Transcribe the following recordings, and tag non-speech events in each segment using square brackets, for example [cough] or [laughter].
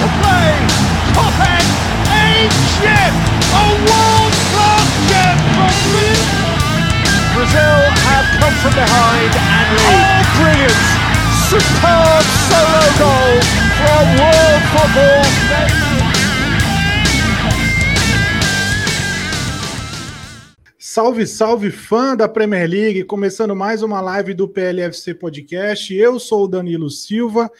to play. Top end, ancient, a world-class gem from Brazil have come from behind and lead. Oh, brilliant! Superb solo goal from world football. Salve, salve, fã da Premier League! Começando mais uma live do PLFC Podcast. Eu sou o Danilo Silva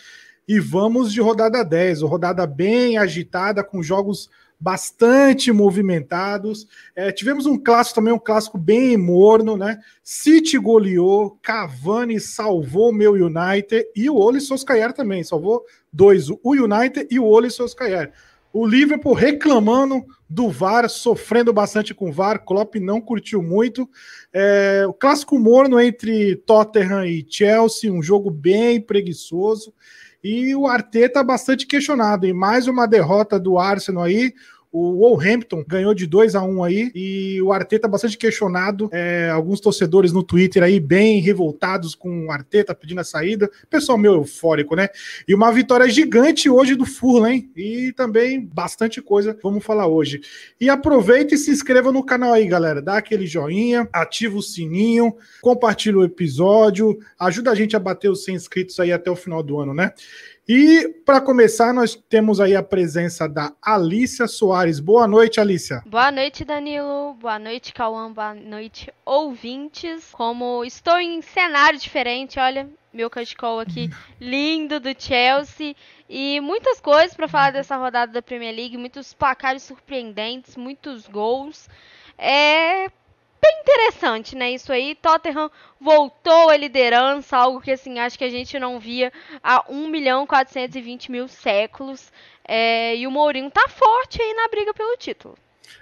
e vamos de rodada 10, uma rodada bem agitada, com jogos bastante movimentados. É, tivemos um clássico também, um clássico bem morno, né? City goleou, Cavani salvou meu United e o Ole Soscaer também, salvou dois, o United e o Ole Soscaer. O Liverpool reclamando do VAR, sofrendo bastante com o VAR. Klopp não curtiu muito. É, o clássico morno entre Tottenham e Chelsea, um jogo bem preguiçoso. E o Arteta bastante questionado. E mais uma derrota do Arsenal aí. O Wolverhampton ganhou de 2 a 1 aí e o Arteta bastante questionado. É, alguns torcedores no Twitter aí bem revoltados com o Arteta pedindo a saída. Pessoal meio eufórico, né? E uma vitória gigante hoje do Fulham, hein? E também bastante coisa vamos falar hoje. E aproveita e se inscreva no canal aí, galera. Dá aquele joinha, ativa o sininho, compartilha o episódio, ajuda a gente a bater os 100 inscritos aí até o final do ano, né? E para começar, nós temos aí a presença da Alícia Soares. Boa noite, Alícia. Boa noite, Danilo. Boa noite, Cauã. Boa noite, ouvintes. Como estou em cenário diferente, olha, meu cachecol aqui [laughs] lindo do Chelsea e muitas coisas para falar dessa rodada da Premier League, muitos placares surpreendentes, muitos gols. É interessante, né? Isso aí. Tottenham voltou à liderança, algo que assim acho que a gente não via há 1 milhão 420 mil séculos. É, e o Mourinho tá forte aí na briga pelo título.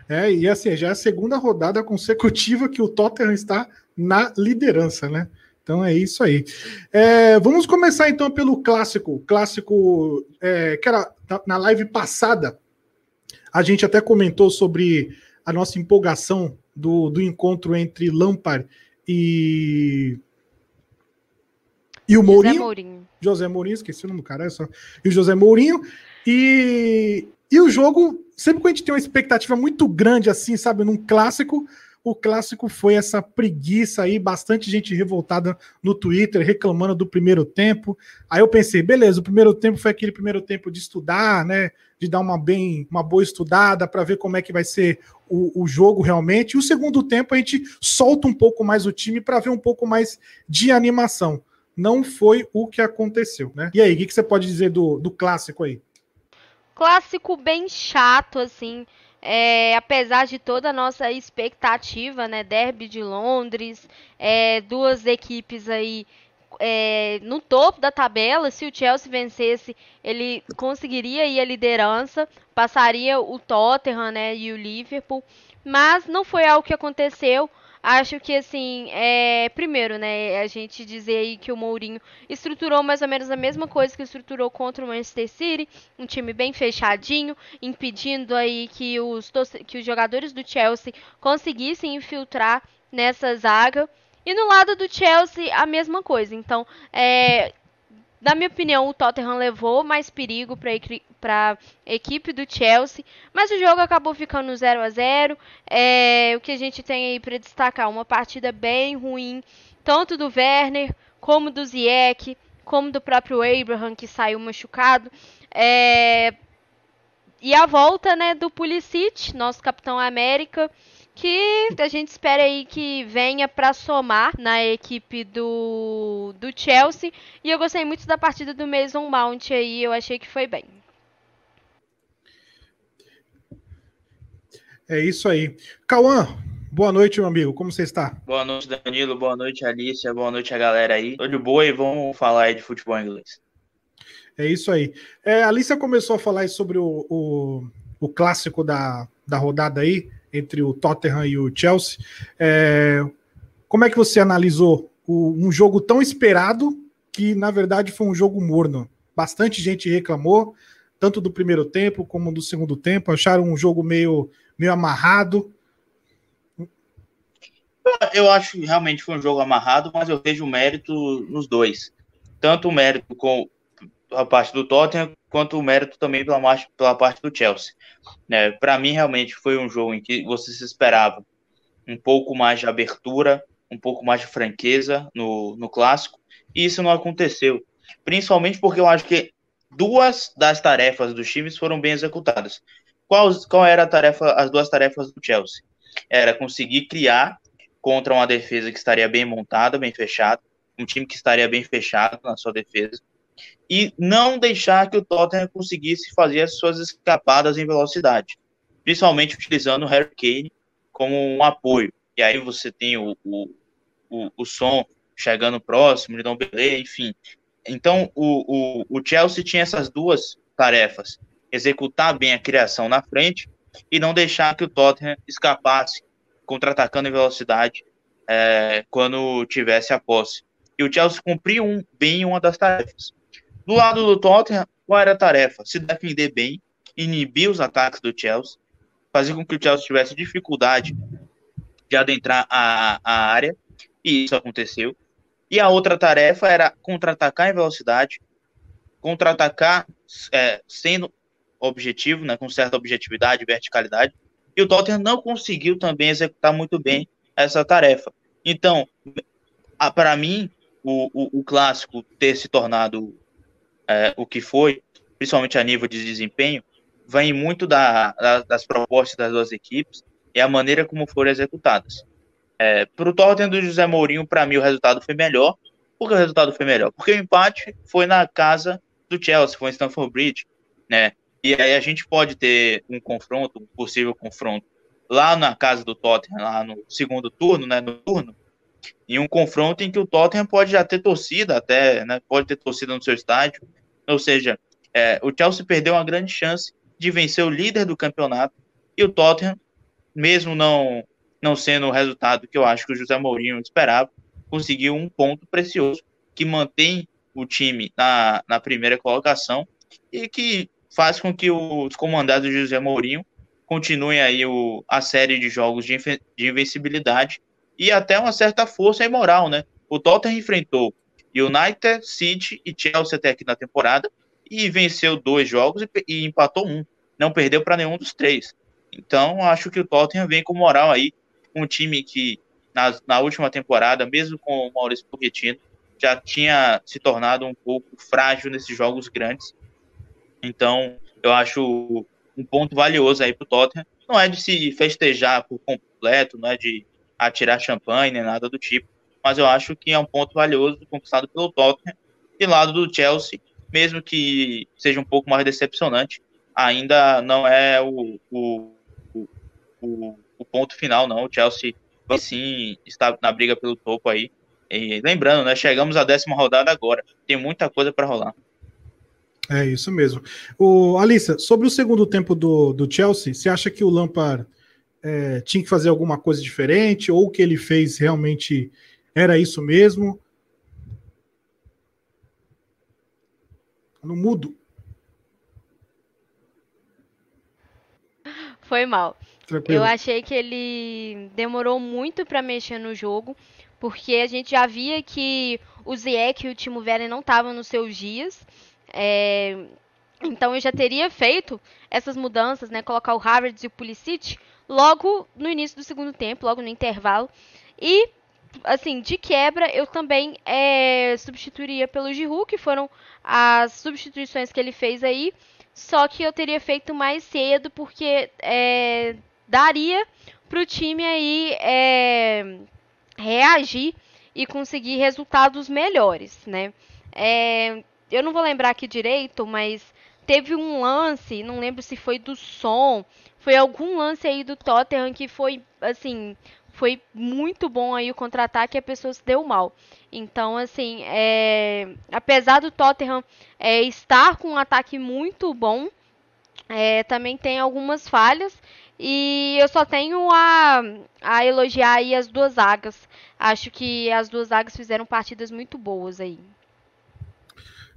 É, e assim, já é a segunda rodada consecutiva que o Tottenham está na liderança, né? Então é isso aí. É, vamos começar então pelo clássico. Clássico é, que era na live passada. A gente até comentou sobre a nossa empolgação do, do encontro entre Lampard e. E o Mourinho. José Mourinho. José Mourinho, esqueci o nome do cara, é só. E o José Mourinho. E, e o jogo, sempre que a gente tem uma expectativa muito grande, assim, sabe, num clássico, o clássico foi essa preguiça aí, bastante gente revoltada no Twitter, reclamando do primeiro tempo. Aí eu pensei, beleza, o primeiro tempo foi aquele primeiro tempo de estudar, né? De dar uma bem, uma boa estudada para ver como é que vai ser o, o, jogo realmente. E o segundo tempo a gente solta um pouco mais o time para ver um pouco mais de animação. Não foi o que aconteceu, né? E aí, o que, que você pode dizer do, do clássico aí? Clássico bem chato, assim. É, apesar de toda a nossa expectativa, né? Derby de Londres, é, duas equipes aí é, no topo da tabela. Se o Chelsea vencesse, ele conseguiria ir à liderança, passaria o Tottenham né, e o Liverpool. Mas não foi algo que aconteceu. Acho que assim, é, primeiro, né, a gente dizer aí que o Mourinho estruturou mais ou menos a mesma coisa que estruturou contra o Manchester City, um time bem fechadinho, impedindo aí que os que os jogadores do Chelsea conseguissem infiltrar nessa zaga. E no lado do Chelsea, a mesma coisa. Então, é, na minha opinião, o Tottenham levou mais perigo para a equipe do Chelsea, mas o jogo acabou ficando 0 a 0 é, O que a gente tem aí para destacar, uma partida bem ruim, tanto do Werner, como do Ziyech, como do próprio Abraham, que saiu machucado. É, e a volta né, do Pulisic, nosso capitão América, que a gente espera aí que venha para somar na equipe do, do Chelsea. E eu gostei muito da partida do Mason Mount aí, eu achei que foi bem. É isso aí. Cauã, boa noite, meu amigo. Como você está? Boa noite, Danilo. Boa noite, Alicia. Boa noite a galera aí. Tô de boa e vamos falar aí de futebol inglês. É isso aí. É, a Alicia começou a falar sobre o, o, o clássico da, da rodada aí entre o Tottenham e o Chelsea. É, como é que você analisou o, um jogo tão esperado que, na verdade, foi um jogo morno? Bastante gente reclamou, tanto do primeiro tempo como do segundo tempo, acharam um jogo meio, meio amarrado. Eu acho que realmente foi um jogo amarrado, mas eu vejo mérito nos dois. Tanto o mérito com, a parte do Tottenham, quanto o mérito também pela, pela parte do Chelsea. É, Para mim, realmente, foi um jogo em que você se esperava um pouco mais de abertura, um pouco mais de franqueza no, no clássico, e isso não aconteceu. Principalmente porque eu acho que duas das tarefas dos times foram bem executadas. Qual, qual era a tarefa, as duas tarefas do Chelsea? Era conseguir criar contra uma defesa que estaria bem montada, bem fechada, um time que estaria bem fechado na sua defesa, e não deixar que o Tottenham conseguisse fazer as suas escapadas em velocidade, principalmente utilizando o Harry Kane como um apoio. E aí você tem o, o, o, o som chegando próximo, Lidon Belê, enfim. Então o, o, o Chelsea tinha essas duas tarefas: executar bem a criação na frente e não deixar que o Tottenham escapasse contra-atacando em velocidade é, quando tivesse a posse. E o Chelsea cumpriu um, bem uma das tarefas. Do lado do Tottenham, qual era a tarefa? Se defender bem, inibir os ataques do Chelsea, fazer com que o Chelsea tivesse dificuldade de adentrar a, a área, e isso aconteceu. E a outra tarefa era contra-atacar em velocidade, contra-atacar é, sendo objetivo, né, com certa objetividade verticalidade, e o Tottenham não conseguiu também executar muito bem essa tarefa. Então, para mim, o, o, o, clássico ter se tornado é, o que foi, principalmente a nível de desempenho, vem muito da, da, das propostas das duas equipes e a maneira como foram executadas. É, para o Tottenham do José Mourinho, para mim, o resultado foi melhor. Por que o resultado foi melhor? Porque o empate foi na casa do Chelsea, foi em Stamford Bridge, né? E aí a gente pode ter um confronto, um possível confronto, lá na casa do Tottenham, lá no segundo turno, né, no turno, em um confronto em que o Tottenham pode já ter torcida até, né, pode ter torcida no seu estádio, ou seja, é, o Chelsea perdeu uma grande chance de vencer o líder do campeonato e o Tottenham, mesmo não não sendo o resultado que eu acho que o José Mourinho esperava, conseguiu um ponto precioso que mantém o time na, na primeira colocação e que faz com que os comandados de José Mourinho continuem aí o, a série de jogos de, de invencibilidade e até uma certa força e moral, né? O Tottenham enfrentou United, City e Chelsea até aqui na temporada e venceu dois jogos e, e empatou um. Não perdeu para nenhum dos três. Então, acho que o Tottenham vem com moral aí. Um time que na, na última temporada, mesmo com o Maurício Pochettino, já tinha se tornado um pouco frágil nesses jogos grandes. Então, eu acho um ponto valioso aí para o Tottenham. Não é de se festejar por completo, não é de atirar champanhe, nem nada do tipo, mas eu acho que é um ponto valioso conquistado pelo Tottenham. E lado do Chelsea, mesmo que seja um pouco mais decepcionante, ainda não é o, o, o, o ponto final, não. O Chelsea sim está na briga pelo topo aí. E lembrando, né, chegamos à décima rodada agora. Tem muita coisa para rolar. É isso mesmo. O Alissa, sobre o segundo tempo do, do Chelsea, você acha que o Lampard é, tinha que fazer alguma coisa diferente ou o que ele fez realmente era isso mesmo? No mudo. Foi mal. Tranquilo. Eu achei que ele demorou muito para mexer no jogo, porque a gente já via que o Ziyech e o Timo Werner não estavam nos seus dias. É, então eu já teria feito essas mudanças, né? Colocar o Harvard e o Pulisic logo no início do segundo tempo, logo no intervalo. E, assim, de quebra, eu também é, substituiria pelo Giroud, que foram as substituições que ele fez aí. Só que eu teria feito mais cedo, porque é, daria para o time aí é, reagir e conseguir resultados melhores, né? É, eu não vou lembrar aqui direito, mas teve um lance, não lembro se foi do som, foi algum lance aí do Tottenham que foi, assim, foi muito bom aí o contra-ataque e a pessoa se deu mal. Então, assim, é, apesar do Tottenham é, estar com um ataque muito bom, é, também tem algumas falhas. E eu só tenho a, a elogiar aí as duas zagas. Acho que as duas zagas fizeram partidas muito boas aí.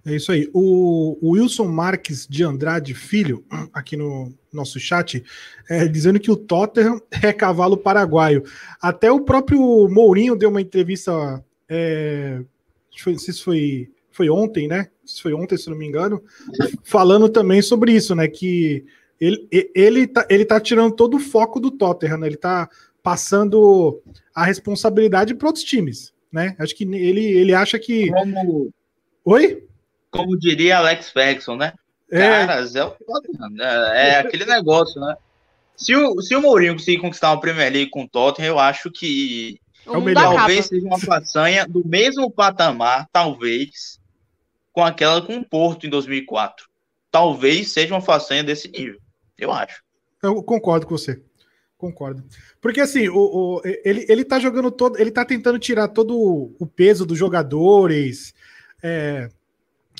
É isso aí. O, o, Wilson Marques de Andrade Filho, aqui no nosso chat, é, dizendo que o Tottenham [laughs] é cavalo paraguaio. Até o próprio Mourinho deu uma entrevista, é, não sei se foi, foi ontem, né? foi ontem, se não me engano, falando também sobre isso, né? Que ele, ele, tá, ele tá tirando todo o foco do Tottenham, né? Ele tá passando a responsabilidade para outros times, né? Acho que ele, ele acha que. Como, Oi? Como diria Alex Ferguson, né? É. Caras, é, é, é aquele negócio, né? Se o, se o Mourinho conseguir conquistar uma Premier League com o Tottenham, eu acho que O mundo talvez seja uma façanha do mesmo patamar, talvez, com aquela com o Porto em 2004. Talvez seja uma façanha desse nível, eu acho. Eu concordo com você. Concordo. Porque assim, o, o- ele, ele tá jogando todo. Ele tá tentando tirar todo o peso dos jogadores, é,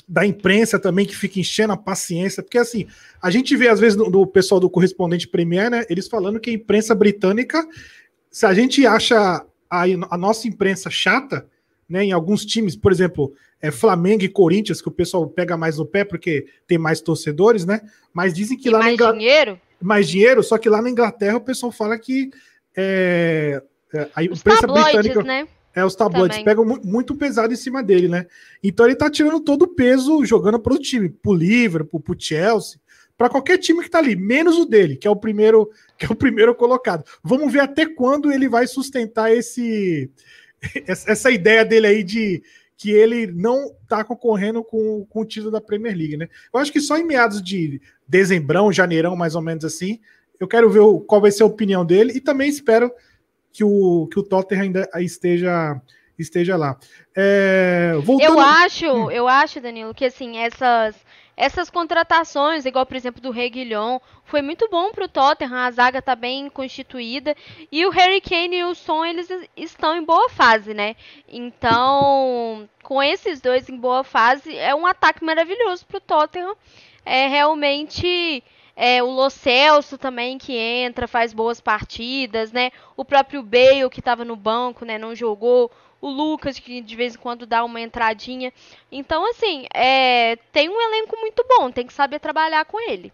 da imprensa também, que fica enchendo a paciência. Porque assim, a gente vê, às vezes, do, do pessoal do correspondente Premier, né? Eles falando que a imprensa britânica, se a gente acha a, a nossa imprensa chata, né? Em alguns times, por exemplo, é Flamengo e Corinthians, que o pessoal pega mais no pé porque tem mais torcedores, né? Mas dizem que E lá na mais Inglaterra dinheiro? mais dinheiro, só que lá na Inglaterra o pessoal fala que é, é, a Os imprensa britânica né? É os tabloides também. pegam mu- muito pesado em cima dele, né? Então ele tá tirando todo o peso jogando pro time, pro Liverpool, pro Chelsea, para qualquer time que tá ali, menos o dele, que é o primeiro, que é o primeiro colocado. Vamos ver até quando ele vai sustentar esse [laughs] essa ideia dele aí de que ele não tá concorrendo com, com o título da Premier League, né? Eu acho que só em meados de dezembrão, janeirão, mais ou menos assim, eu quero ver qual vai ser a opinião dele e também espero que o, que o Tottenham ainda esteja, esteja lá. É, voltando... Eu acho, eu acho, Danilo, que assim, essas essas contratações, igual por exemplo do Reguilhon, foi muito bom pro Tottenham, a zaga tá bem constituída e o Harry Kane e o Son eles es- estão em boa fase, né? Então, com esses dois em boa fase, é um ataque maravilhoso pro Tottenham. É realmente é, o Lo Celso também que entra, faz boas partidas, né? O próprio Bale que estava no banco, né, não jogou. O Lucas que de vez em quando dá uma entradinha. Então, assim, é, tem um elenco muito bom, tem que saber trabalhar com ele.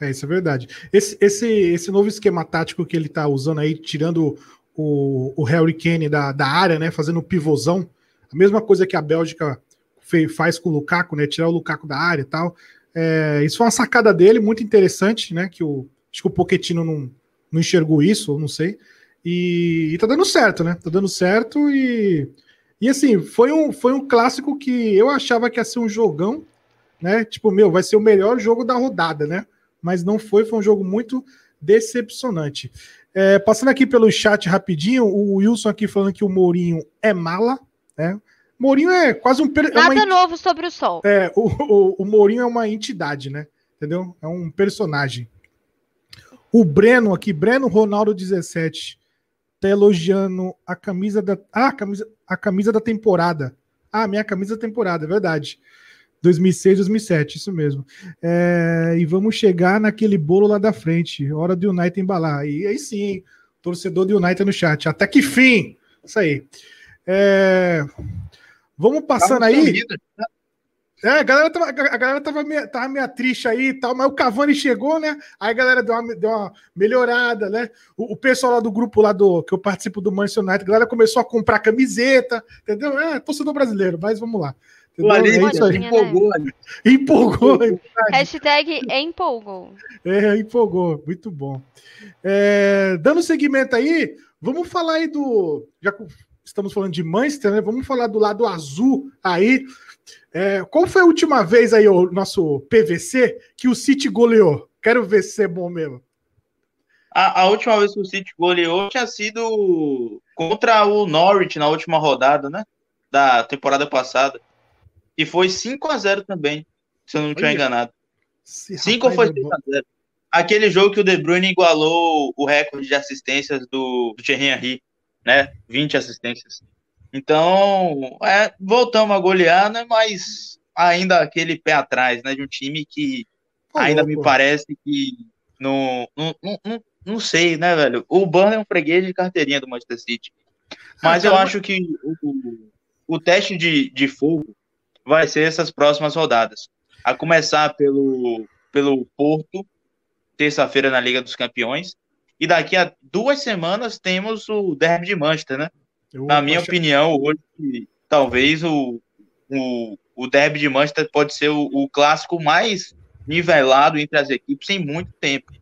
É, isso é verdade. Esse, esse, esse novo esquema tático que ele tá usando aí, tirando o, o Harry Kane da, da área, né? Fazendo o pivôzão, a mesma coisa que a Bélgica fe- faz com o Lukaku, né? Tirar o Lukaku da área e tal. É, isso foi uma sacada dele, muito interessante, né? Que o, acho que o Pochettino não, não enxergou isso, não sei. E, e tá dando certo, né? Tá dando certo e. E assim, foi um, foi um clássico que eu achava que ia ser um jogão, né? Tipo, meu, vai ser o melhor jogo da rodada, né? Mas não foi, foi um jogo muito decepcionante. É, passando aqui pelo chat rapidinho, o Wilson aqui falando que o Mourinho é mala, né? Mourinho é quase um. per- É Nada novo sobre o sol. é, o, o, o Mourinho é uma entidade, né? Entendeu? É um personagem. O Breno aqui, Breno Ronaldo 17, tá elogiando a camisa da. Ah, a camisa, a camisa da temporada. Ah, minha camisa da temporada, é verdade. 2006, 2007, isso mesmo. É, e vamos chegar naquele bolo lá da frente. Hora do United embalar. E aí sim, hein? torcedor do United no chat. Até que fim! Isso aí. É, vamos passando Tava aí. É, a galera tava, a galera tava, meio, tava meio triste aí e tal, mas o Cavani chegou, né? Aí a galera deu uma, deu uma melhorada, né? O, o pessoal lá do grupo lá do que eu participo do Manchester United, a galera começou a comprar camiseta, entendeu? É, torcedor brasileiro, mas vamos lá. O Ali É isso aí. empolgou ali. Empolgou, Hashtag empolgou. é, empolgou, muito bom. É, dando seguimento aí, vamos falar aí do. Já estamos falando de Manchester, né? Vamos falar do lado azul aí. É, qual foi a última vez aí, o nosso PVC, que o City goleou? Quero ver se é bom mesmo. A, a última vez que o City goleou tinha sido contra o Norwich na última rodada, né? Da temporada passada. E foi 5 a 0 também, se eu não estiver enganado. Esse 5 ou rapaz foi é bom. 6 a 0 Aquele jogo que o De Bruyne igualou o recorde de assistências do, do Thierry Henry, né? 20 assistências. Então, é, voltamos a golear, né? Mas ainda aquele pé atrás, né? De um time que Ô, ainda me parece que não, não, não, não, sei, né, velho? O Burnley é um freguês de carteirinha do Manchester City. Mas Ah, eu acho que o, o teste de, de fogo vai ser essas próximas rodadas. A começar pelo, pelo Porto, terça-feira na Liga dos Campeões. E daqui a duas semanas temos o Derby de Manchester, né? eu Na minha acho- opinião, hoje, talvez o, o, o derby de Manchester pode ser o, o clássico mais nivelado entre as equipes em muito tempo.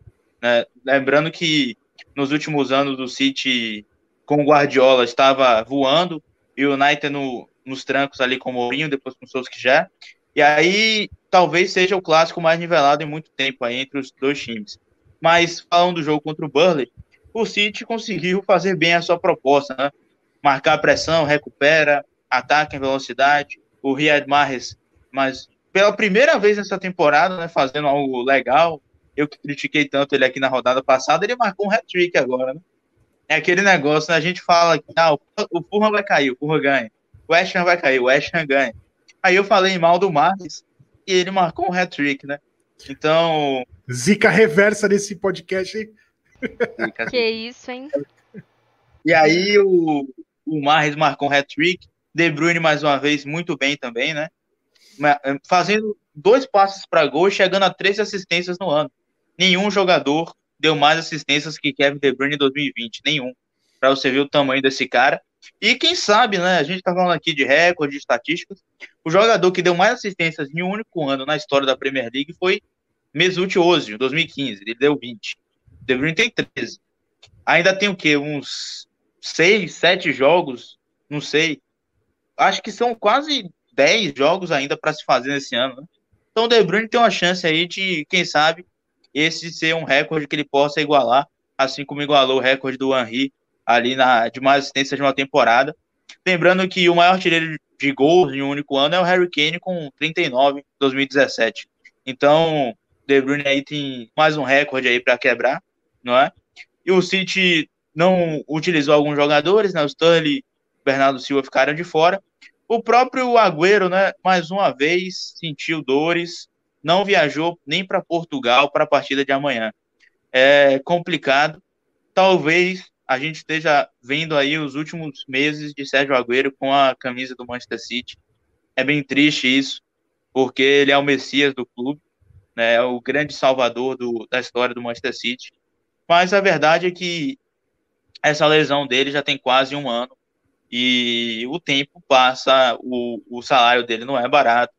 Né? Lembrando que nos últimos anos o City com o Guardiola estava voando e o United no, nos trancos ali com o Mourinho, depois com o Solskjaer. E aí talvez seja o clássico mais nivelado em muito tempo aí entre os dois times. Mas falando do jogo contra o Burley, o City conseguiu fazer bem a sua proposta, né? Marcar pressão, recupera, ataca em velocidade. O Riyad Mahrez, mas pela primeira vez nessa temporada, né, fazendo algo legal. Eu que critiquei tanto ele aqui na rodada passada, ele marcou um hat-trick agora, né? É aquele negócio, né? A gente fala que ah, o Fulham vai cair, o Fulham ganha. O West Ham vai cair, o West Ham ganha. Aí eu falei mal do Marques e ele marcou um hat-trick, né? Então... Zica reversa nesse podcast, hein? Que isso, hein? E aí o, o Marres marcou um hat-trick. De Bruyne, mais uma vez, muito bem também, né? Fazendo dois passes para gol e chegando a três assistências no ano. Nenhum jogador deu mais assistências que Kevin De Bruyne em 2020. Nenhum. Para você ver o tamanho desse cara. E quem sabe, né? A gente tá falando aqui de recorde, de estatísticas. O jogador que deu mais assistências em um único ano na história da Premier League foi Mesut Ozil, em 2015. Ele deu 20. De Bruyne tem 13. Ainda tem o quê? Uns 6, 7 jogos? Não sei. Acho que são quase 10 jogos ainda para se fazer nesse ano. Né? Então o De Bruyne tem uma chance aí de, quem sabe, esse ser um recorde que ele possa igualar, assim como igualou o recorde do Henry ali na, de mais assistência de uma temporada. Lembrando que o maior artilheiro de gols em um único ano é o Harry Kane com 39 em 2017. Então, De Bruyne aí tem mais um recorde aí para quebrar, não é? E o City não utilizou alguns jogadores, né? O Stanley e Bernardo Silva ficaram de fora. O próprio Agüero, né, mais uma vez sentiu dores, não viajou nem para Portugal para a partida de amanhã. É complicado. Talvez a gente esteja vendo aí os últimos meses de Sérgio Agüero com a camisa do Manchester City. É bem triste isso, porque ele é o Messias do clube, né, é o grande salvador do, da história do Manchester City. Mas a verdade é que essa lesão dele já tem quase um ano e o tempo passa, o, o salário dele não é barato.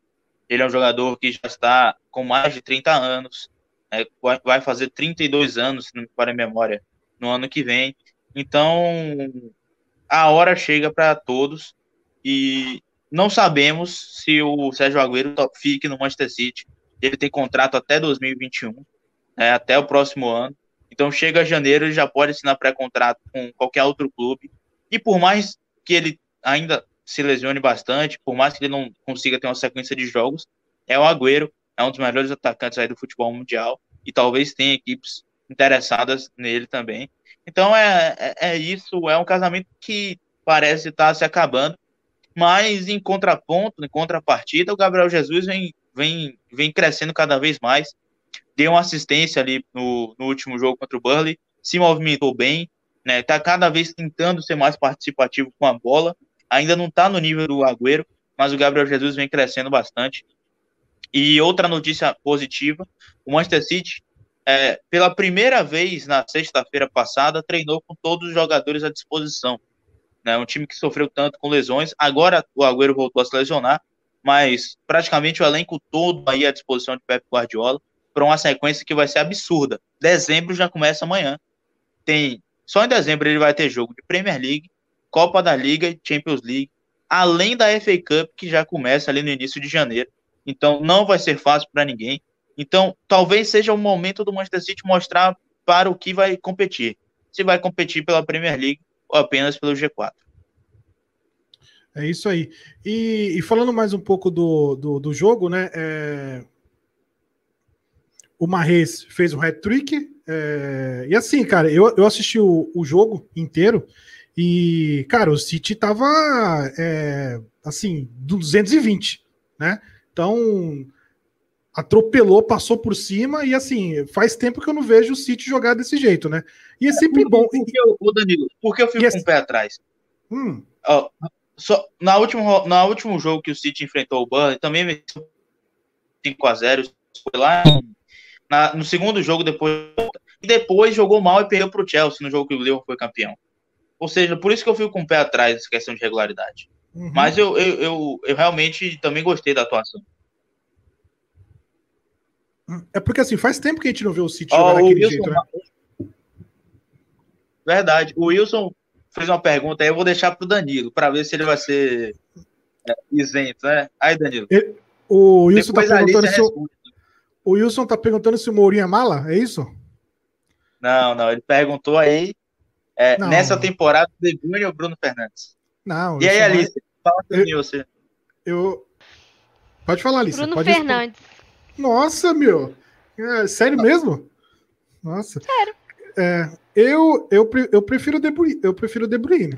Ele é um jogador que já está com mais de 30 anos, né, vai fazer 32 anos, se não me para a memória, no ano que vem. Então, a hora chega para todos e não sabemos se o Sérgio Agüero fique no Manchester City. Ele tem contrato até 2021, né, até o próximo ano. Então, chega janeiro, ele já pode assinar pré-contrato com qualquer outro clube. E por mais que ele ainda se lesione bastante, por mais que ele não consiga ter uma sequência de jogos, é o Agüero, é um dos melhores atacantes aí do futebol mundial e talvez tenha equipes interessadas nele também. Então é, é, é isso, é um casamento que parece estar se acabando, mas em contraponto, em contrapartida, o Gabriel Jesus vem, vem, vem crescendo cada vez mais. Deu uma assistência ali no, no último jogo contra o Burley, se movimentou bem, né? Tá cada vez tentando ser mais participativo com a bola. Ainda não está no nível do Agüero, mas o Gabriel Jesus vem crescendo bastante. E outra notícia positiva: o Manchester City é, pela primeira vez na sexta-feira passada, treinou com todos os jogadores à disposição. Né? Um time que sofreu tanto com lesões. Agora o Agüero voltou a se lesionar, mas praticamente o elenco todo aí à disposição de Pep Guardiola para uma sequência que vai ser absurda. Dezembro já começa amanhã. Tem só em dezembro ele vai ter jogo de Premier League, Copa da Liga e Champions League, além da FA Cup que já começa ali no início de janeiro. Então não vai ser fácil para ninguém. Então, talvez seja o momento do Manchester City mostrar para o que vai competir. Se vai competir pela Premier League ou apenas pelo G4. É isso aí. E, e falando mais um pouco do, do, do jogo, né? É... O Marrez fez um hat-trick. É... E assim, cara, eu, eu assisti o, o jogo inteiro e, cara, o City tava é, assim, 220, né? Então, atropelou, passou por cima e assim, faz tempo que eu não vejo o City jogar desse jeito, né? E é, é sempre bom. Por que eu, Danilo, por que eu fico com o pé atrás? Hum. Ó, só, na última, na último jogo que o City enfrentou o Burnley, também venceu 5 a 0 foi lá na, no segundo jogo depois e depois jogou mal e perdeu para o Chelsea no jogo que o Liverpool foi campeão. Ou seja, por isso que eu fico com o pé atrás nessa questão de regularidade. Uhum. Mas eu, eu, eu, eu, realmente também gostei da atuação. É porque assim, faz tempo que a gente não vê o City oh, jogar daquele Wilson, jeito, né? Verdade. O Wilson fez uma pergunta aí, eu vou deixar pro Danilo, para ver se ele vai ser é, isento, né? Aí, Danilo. Ele, o Wilson tá perguntando se o, o Wilson tá perguntando se o Mourinho é mala, é isso? Não, não, ele perguntou aí é, nessa temporada De Bruyne ou Bruno Fernandes? Não. E aí, Alice, fala pra mim você. Eu. Pode falar, Alice. Bruno Pode Fernandes. Nossa, meu. É, sério mesmo? Nossa. Sério. É, eu, eu, eu prefiro De Bruyne. Eu prefiro De Bruyne.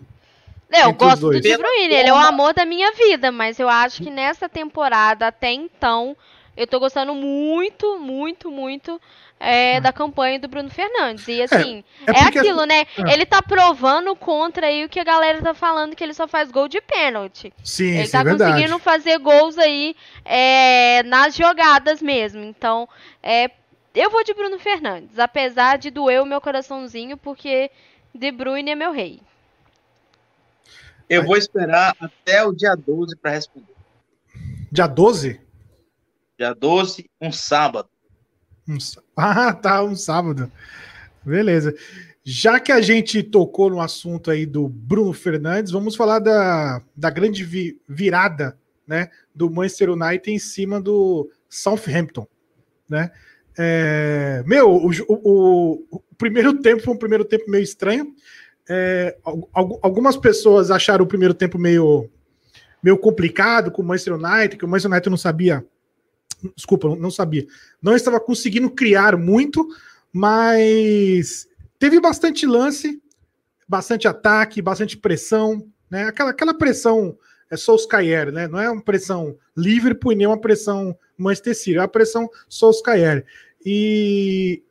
Eu gosto do De Bruyne, ele é o amor da minha vida, mas eu acho que nessa temporada, até então, eu tô gostando muito, muito, muito é, da campanha do Bruno Fernandes. E assim, é, é, é aquilo, assim, né? É. Ele tá provando contra aí o que a galera tá falando que ele só faz gol de pênalti. Sim, ele tá é conseguindo fazer gols aí é, nas jogadas mesmo. Então, é, eu vou de Bruno Fernandes, apesar de doer o meu coraçãozinho, porque De Bruyne é meu rei. Eu vou esperar até o dia 12 para responder. Dia 12? Dia 12, um sábado. Um, [laughs] ah, tá, um sábado. Beleza. Já que a gente tocou no assunto aí do Bruno Fernandes, vamos falar da, da grande vi, virada né, do Manchester United em cima do Southampton. Né? É, meu, o, o, o, primeiro tempo foi um primeiro tempo meio estranho. É, algumas pessoas acharam o primeiro tempo meio, meio complicado com o Manchester United, que o Manchester United não sabia Desculpa, não sabia. Não estava conseguindo criar muito, mas teve bastante lance, bastante ataque, bastante pressão, né? Aquela, aquela pressão é Solskjaer, né? Não é uma pressão Liverpool e nem uma pressão Manchester City, é uma pressão Solskjaer. E,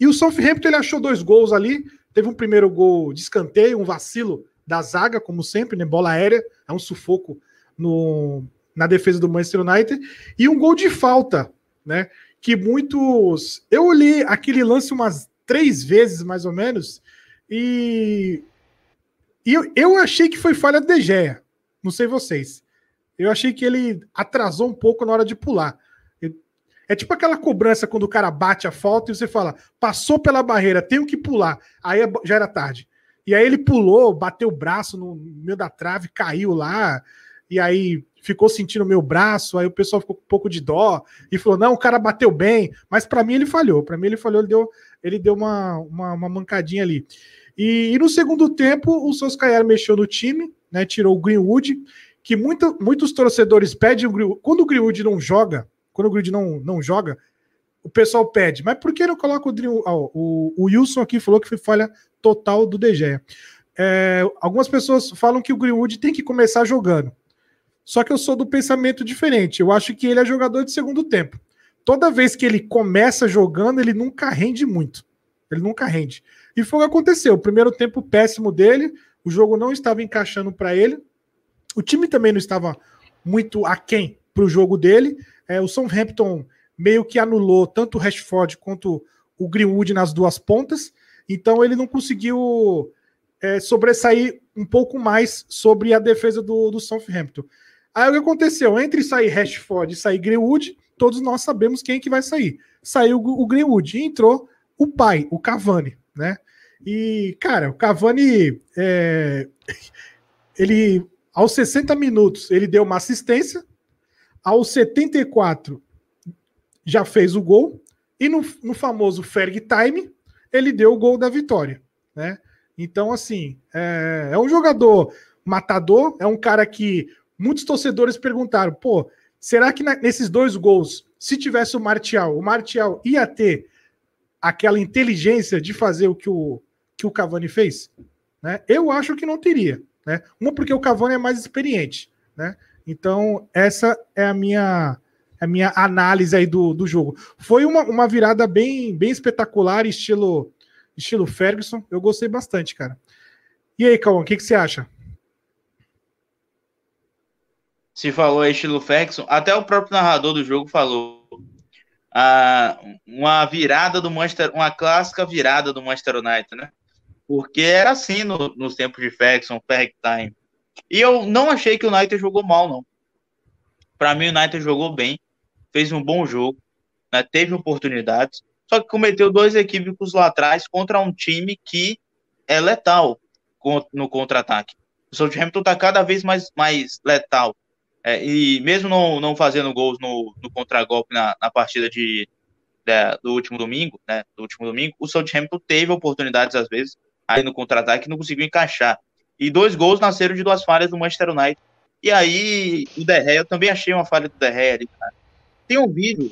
e o Southampton ele achou dois gols ali, teve um primeiro gol de escanteio, um vacilo da zaga, como sempre, né? Bola aérea, é um sufoco no, na defesa do Manchester United e um gol de falta, né? Que muitos. Eu olhei aquele lance umas três vezes, mais ou menos, e, e eu, eu achei que foi falha do De Gea. Não sei vocês. Eu achei que ele atrasou um pouco na hora de pular. É tipo aquela cobrança quando o cara bate a falta e você fala, passou pela barreira, tenho que pular. Aí é já era tarde. E aí ele pulou, bateu o braço no meio da trave, caiu lá, e aí ficou sentindo meu braço, aí o pessoal ficou com um pouco de dó e falou: não, o cara bateu bem, mas para mim ele falhou. Para mim ele falhou, ele deu, ele deu uma, uma, uma mancadinha ali. E, e, no segundo tempo, o Soscaer mexeu no time, né? Tirou o Greenwood, que muito, muitos torcedores pedem o Greenwood. Quando o Greenwood não joga, quando o Greenwood não, não joga, o pessoal pede, mas por que não coloca o? Oh, o, o Wilson aqui falou que foi falha total do Gea. É, algumas pessoas falam que o Greenwood tem que começar jogando. Só que eu sou do pensamento diferente. Eu acho que ele é jogador de segundo tempo. Toda vez que ele começa jogando, ele nunca rende muito. Ele nunca rende. E foi o que aconteceu. O primeiro tempo péssimo dele, o jogo não estava encaixando para ele. O time também não estava muito aquém para o jogo dele. É, o Southampton meio que anulou tanto o Rashford quanto o Greenwood nas duas pontas. Então ele não conseguiu é, sobressair um pouco mais sobre a defesa do, do Southampton. Aí o que aconteceu? Entre sair Rashford e sair Greenwood, todos nós sabemos quem é que vai sair. Saiu o Greenwood e entrou o pai, o Cavani, né? E, cara, o Cavani, é... [laughs] ele, aos 60 minutos, ele deu uma assistência, aos 74 já fez o gol, e no, no famoso Ferg Time, ele deu o gol da vitória, né? Então, assim, é, é um jogador matador, é um cara que muitos torcedores perguntaram: pô, será que na, nesses dois gols, se tivesse o Martial, o Martial ia ter aquela inteligência de fazer o que o, que o Cavani fez? Né? Eu acho que não teria. Né? Uma, porque o Cavani é mais experiente. Né? Então, essa é a minha a minha análise aí do, do jogo. Foi uma, uma virada bem, bem espetacular, estilo, estilo Ferguson. Eu gostei bastante, cara. E aí, Cauã, o que, que você acha? se falou aí estilo Ferguson, até o próprio narrador do jogo falou. Ah, uma virada do Manchester, uma clássica virada do Manchester United, né? Porque era assim no, nos tempos de Ferguson, Ferg Time. E eu não achei que o United jogou mal, não. Para mim, o United jogou bem, fez um bom jogo, né, teve oportunidades, só que cometeu dois equívocos lá atrás contra um time que é letal no contra-ataque. O Southampton está cada vez mais, mais letal. É, e mesmo não, não fazendo gols no, no contra-golpe na, na partida de, de, do último domingo, né, do último domingo, o Southampton teve oportunidades às vezes aí no contra-ataque não conseguiu encaixar. E dois gols nasceram de duas falhas do Manchester United. E aí o De Gea, eu também achei uma falha do De Gea ali, cara. Tem um vídeo,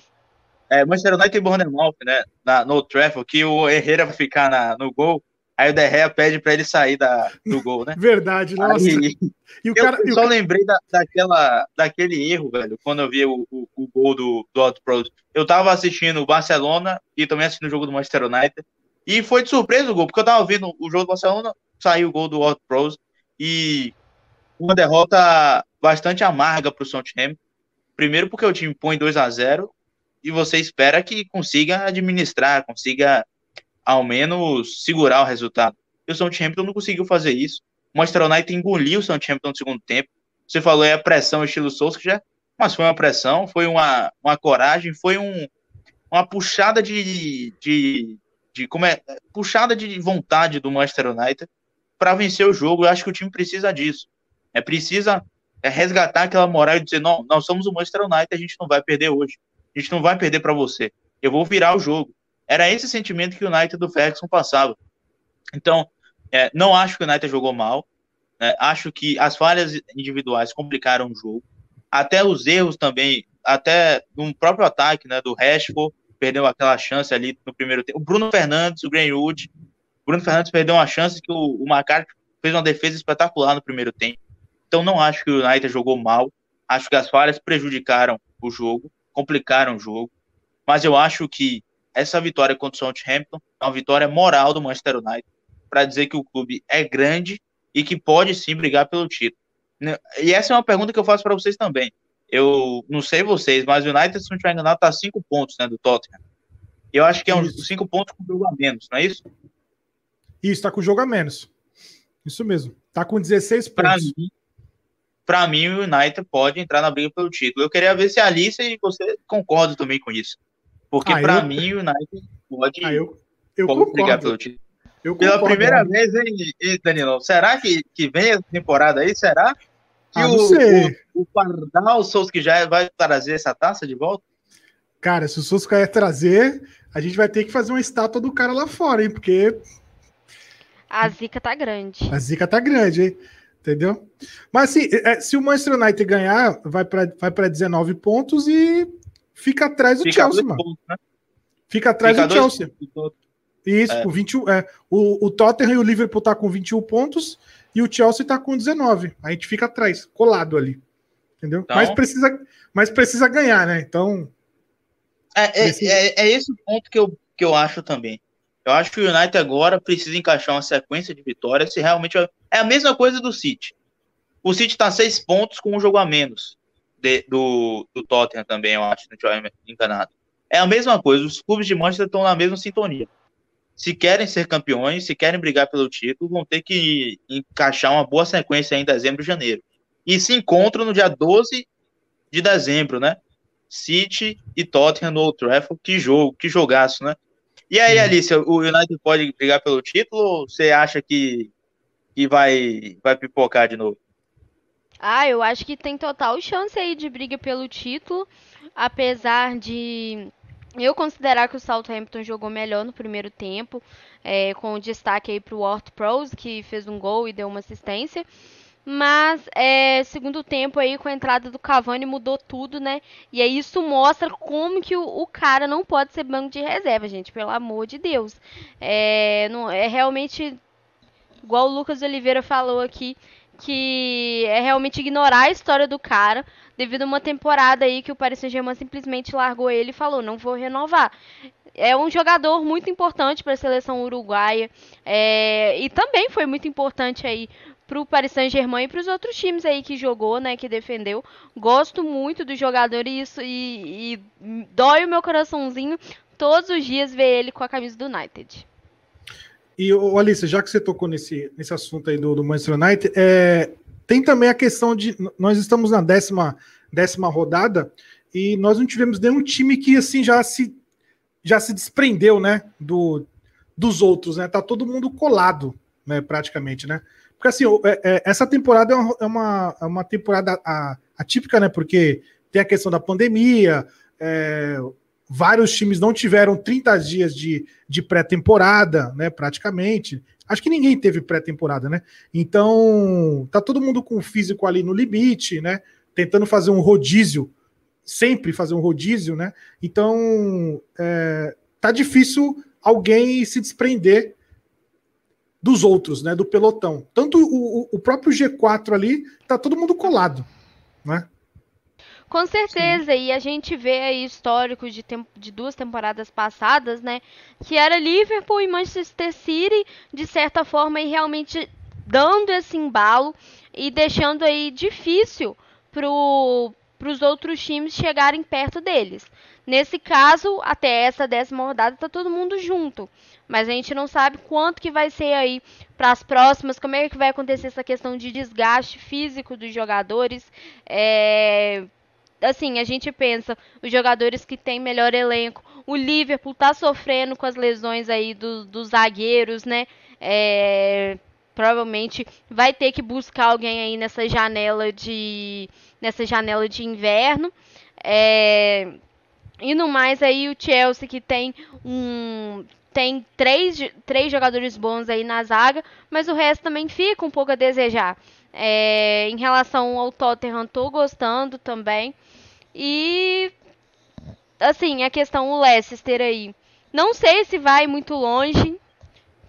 é, Manchester United e Bournemouth, né, na, no Trafford, que o Herrera vai ficar na, no gol Aí o Derrea pede para ele sair da, do gol, né? [laughs] Verdade, nossa. Aí, e o cara, eu só lembrei da, daquela, daquele erro, velho, quando eu vi o, o, o gol do, do Otto Pros. Eu tava assistindo o Barcelona e também assistindo o jogo do Manchester United. E foi de surpresa o gol, porque eu tava vendo o jogo do Barcelona, saiu o gol do Otto Pros e uma derrota bastante amarga para o Southampton. Primeiro porque o time põe 2 a 0 e você espera que consiga administrar, consiga ao menos segurar o resultado. E o Southampton não conseguiu fazer isso. O Manchester United engoliu o Southampton no segundo tempo. Você falou é a pressão estilo já, mas foi uma pressão, foi uma, uma coragem, foi um, uma puxada de, de, de como é puxada de vontade do Manchester United para vencer o jogo. Eu acho que o time precisa disso. É precisa é resgatar aquela moral e dizer não, nós somos o Manchester United, a gente não vai perder hoje. A gente não vai perder para você. Eu vou virar o jogo. Era esse sentimento que o United do Ferguson passava. Então, é, não acho que o United jogou mal. Né? Acho que as falhas individuais complicaram o jogo. Até os erros também, até no próprio ataque né, do Rashford, perdeu aquela chance ali no primeiro tempo. O Bruno Fernandes, o Greenwood. Bruno Fernandes perdeu uma chance que o, o fez uma defesa espetacular no primeiro tempo. Então, não acho que o United jogou mal. Acho que as falhas prejudicaram o jogo, complicaram o jogo. Mas eu acho que essa vitória contra o Southampton é uma vitória moral do Manchester United para dizer que o clube é grande e que pode sim brigar pelo título. Né, e essa é uma pergunta que eu faço para vocês também. Eu não sei vocês, mas o United, se não estiver enganado, está cinco pontos né, do Tottenham. Eu acho que é uns cinco pontos com jogo a menos, não é isso? Isso, está com jogo a menos. Isso mesmo. Está com 16 pontos. Para mim, mim, o United pode entrar na briga pelo título. Eu queria ver se a Alice e você concordam também com isso. Porque ah, para eu... mim o United pode, ah, eu, eu pode brigar pelo título. Eu Pela primeira vez, hein, Danilo? Será que, que vem essa temporada aí? Será que ah, o, o, o Pardal Souza que já vai trazer essa taça de volta? Cara, se o Souza quer trazer, a gente vai ter que fazer uma estátua do cara lá fora, hein? Porque. A zica tá grande. A zica tá grande, hein? Entendeu? Mas assim, é, se o Manchester United ganhar, vai para vai 19 pontos e fica atrás do fica Chelsea, mano. Pontos, né? Fica atrás fica do Chelsea. Pontos. Isso, é. 21, é, o, o Tottenham e o Liverpool tá com 21 pontos e o Chelsea tá com 19. A gente fica atrás, colado ali. Entendeu? Então... Mas, precisa, mas precisa ganhar, né? Então. É, é, é, é, esse o ponto que eu, que eu acho também. Eu acho que o United agora precisa encaixar uma sequência de vitórias se realmente. É a mesma coisa do City. O City tá seis pontos com um jogo a menos de, do, do Tottenham também, eu acho, não estiver enganado. É a mesma coisa, os clubes de Manchester estão na mesma sintonia. Se querem ser campeões, se querem brigar pelo título, vão ter que encaixar uma boa sequência em dezembro e janeiro. E se encontram no dia 12 de dezembro, né? City e Tottenham no Old Trafford, que jogo, que jogaço, né? E aí, uhum. Alice, o United pode brigar pelo título ou você acha que, que vai, vai pipocar de novo? Ah, eu acho que tem total chance aí de briga pelo título, apesar de eu considerar que o Southampton jogou melhor no primeiro tempo, é, com destaque aí para o Ward Prowse, que fez um gol e deu uma assistência. Mas é, segundo tempo aí com a entrada do Cavani mudou tudo, né? E aí isso mostra como que o, o cara não pode ser banco de reserva, gente, pelo amor de Deus. É, não, é realmente igual o Lucas Oliveira falou aqui, que é realmente ignorar a história do cara devido a uma temporada aí que o Paris Saint-Germain simplesmente largou ele e falou, não vou renovar. É um jogador muito importante para a seleção uruguaia é, e também foi muito importante aí para o Paris Saint-Germain e para os outros times aí que jogou, né, que defendeu. Gosto muito do jogador e isso e, e dói o meu coraçãozinho todos os dias ver ele com a camisa do United. E, Alice, já que você tocou nesse, nesse assunto aí do, do Manchester United, é, tem também a questão de. Nós estamos na décima, décima rodada e nós não tivemos nenhum time que assim já se, já se desprendeu né, do, dos outros, né? Tá todo mundo colado, né, praticamente, né? Porque assim, é, é, essa temporada é uma, é uma temporada atípica, né? Porque tem a questão da pandemia, é, vários times não tiveram 30 dias de, de pré-temporada, né? Praticamente. Acho que ninguém teve pré-temporada, né? Então, tá todo mundo com o físico ali no limite, né? Tentando fazer um rodízio, sempre fazer um rodízio, né? Então, é, tá difícil alguém se desprender dos outros, né? Do pelotão. Tanto o, o próprio G4 ali, tá todo mundo colado, né? Com certeza, Sim. e a gente vê aí históricos de, de duas temporadas passadas, né? Que era Liverpool e Manchester City, de certa forma, e realmente dando esse embalo e deixando aí difícil pro, os outros times chegarem perto deles. Nesse caso, até essa décima rodada, tá todo mundo junto. Mas a gente não sabe quanto que vai ser aí para as próximas, como é que vai acontecer essa questão de desgaste físico dos jogadores. É, assim, a gente pensa, os jogadores que têm melhor elenco, o Liverpool tá sofrendo com as lesões aí do, dos zagueiros, né? É, provavelmente vai ter que buscar alguém aí nessa janela de nessa janela de inverno. É, e no mais aí o Chelsea que tem um tem três, três jogadores bons aí na zaga, mas o resto também fica um pouco a desejar. É, em relação ao Tottenham, tô gostando também. E assim, a questão o Leicester aí. Não sei se vai muito longe,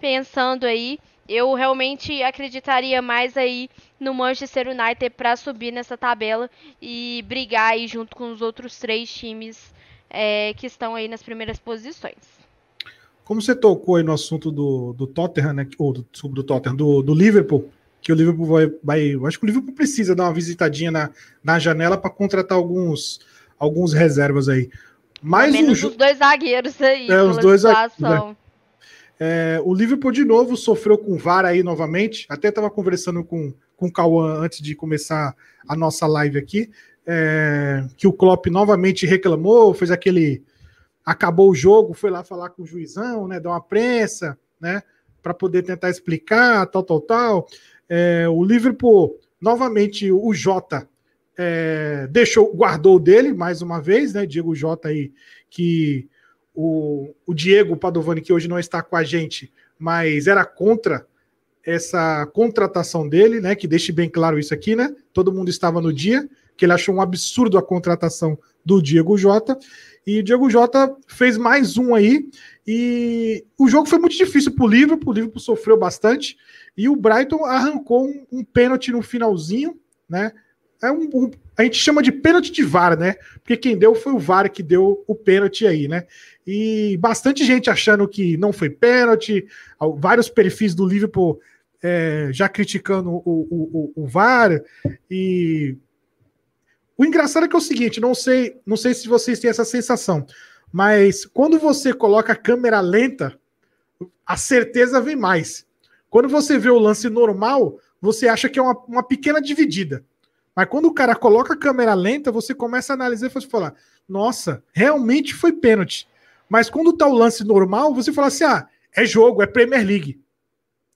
pensando aí. Eu realmente acreditaria mais aí no Manchester United para subir nessa tabela e brigar aí junto com os outros três times é, que estão aí nas primeiras posições. Como você tocou aí no assunto do, do Tottenham, né, ou do, do Tottenham, do, do Liverpool, que o Liverpool vai, vai. Acho que o Liverpool precisa dar uma visitadinha na, na janela para contratar alguns, alguns reservas aí. Mais menos um, os dois zagueiros aí, é, os dois situação. É, o Liverpool de novo sofreu com VAR aí novamente. Até estava conversando com, com o Cauã antes de começar a nossa live aqui. É, que o Klopp novamente reclamou, fez aquele. Acabou o jogo, foi lá falar com o juizão, né? Deu uma prensa, né? Para poder tentar explicar, tal, tal, tal. É, o Liverpool, novamente, o Jota é, deixou, guardou dele mais uma vez, né? Diego Jota aí, que o, o Diego Padovani, que hoje não está com a gente, mas era contra essa contratação dele, né? Que deixe bem claro isso aqui, né? Todo mundo estava no dia, que ele achou um absurdo a contratação do Diego Jota. E o Diego Jota fez mais um aí. E o jogo foi muito difícil para o Liverpool, o Liverpool sofreu bastante. E o Brighton arrancou um, um pênalti no finalzinho, né? É um, um, a gente chama de pênalti de VAR, né? Porque quem deu foi o VAR que deu o pênalti aí, né? E bastante gente achando que não foi pênalti, vários perfis do Liverpool é, já criticando o, o, o, o VAR. E o engraçado é que é o seguinte: não sei, não sei se vocês têm essa sensação, mas quando você coloca a câmera lenta, a certeza vem mais. Quando você vê o lance normal, você acha que é uma, uma pequena dividida. Mas quando o cara coloca a câmera lenta, você começa a analisar e falar: nossa, realmente foi pênalti. Mas quando tá o lance normal, você fala assim: ah, é jogo, é Premier League.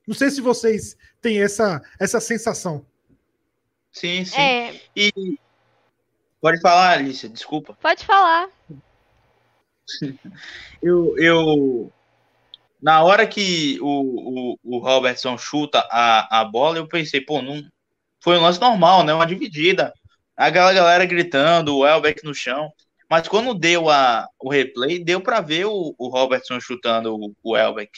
Não sei se vocês têm essa, essa sensação. Sim, sim. É... E pode falar, Alicia, desculpa. Pode falar. [laughs] eu, eu na hora que o, o, o Robertson chuta a, a bola, eu pensei, pô, não foi um lance normal, né? Uma dividida. Aquela galera gritando, o Elbeck no chão. Mas quando deu a, o replay, deu para ver o, o, Robertson chutando o, o Elbeck,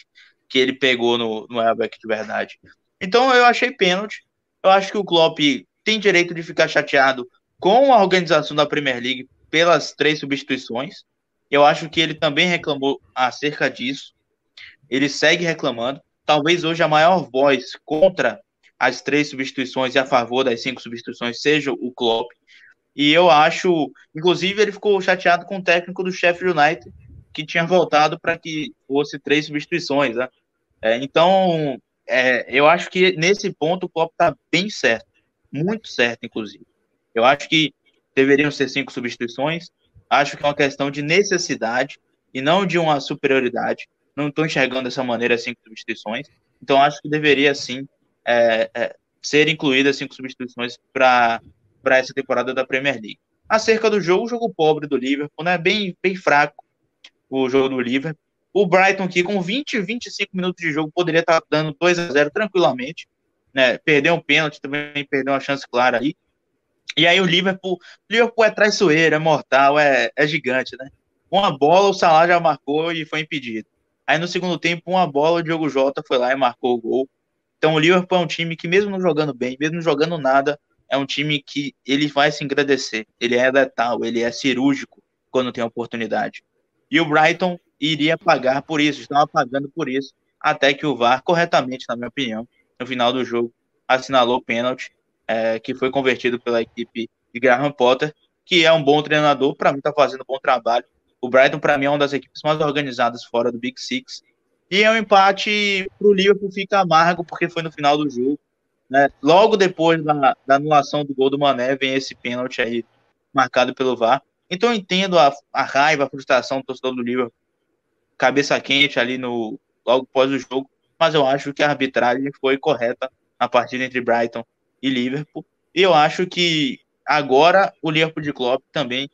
que ele pegou no, no Elbeck de verdade. Então eu achei pênalti. Eu acho que o Klopp tem direito de ficar chateado com a organização da Premier League pelas três substituições. Eu acho que ele também reclamou acerca disso. Ele segue reclamando. Talvez hoje a maior voz contra as três substituições e a favor das cinco substituições seja o Klopp. E eu acho, inclusive, ele ficou chateado com o técnico do Sheffield United, que tinha voltado para que fosse três substituições. Né? É, então, é, eu acho que nesse ponto o Klopp está bem certo. muito certa, inclusive. Eu acho que deveriam ser cinco substituições. Acho que é uma questão de necessidade e não de uma superioridade. Não estou enxergando dessa maneira cinco substituições. Então acho que deveria sim é, é, ser incluídas cinco substituições para essa temporada da Premier League. Acerca do jogo, jogo pobre do Liverpool, né? Bem, bem fraco o jogo do Liverpool. O Brighton aqui com 20, 25 minutos de jogo poderia estar dando 2 a 0 tranquilamente, né? Perdeu um pênalti, também perdeu uma chance clara aí. E aí o Liverpool, Liverpool é traiçoeiro, é mortal, é, é gigante, né? Uma bola o Salah já marcou e foi impedido. Aí no segundo tempo, uma bola, o Diogo Jota foi lá e marcou o gol. Então o Liverpool é um time que mesmo não jogando bem, mesmo não jogando nada, é um time que ele vai se agradecer. Ele é letal, ele é cirúrgico quando tem oportunidade. E o Brighton iria pagar por isso, estava pagando por isso, até que o VAR, corretamente, na minha opinião, no final do jogo, assinalou o pênalti, é, que foi convertido pela equipe de Graham Potter, que é um bom treinador, para mim está fazendo um bom trabalho. O Brighton, para mim, é uma das equipes mais organizadas fora do Big Six. E é um empate para o Liverpool fica amargo, porque foi no final do jogo. Né? Logo depois da, da, anulação do gol do Mané, vem esse pênalti aí marcado pelo VAR. Então eu entendo a, a raiva, a frustração do torcedor do Liverpool, cabeça quente ali no logo após o jogo, mas eu acho que a arbitragem foi correta na partida entre Brighton e Liverpool. E eu acho que agora o Liverpool de Klopp também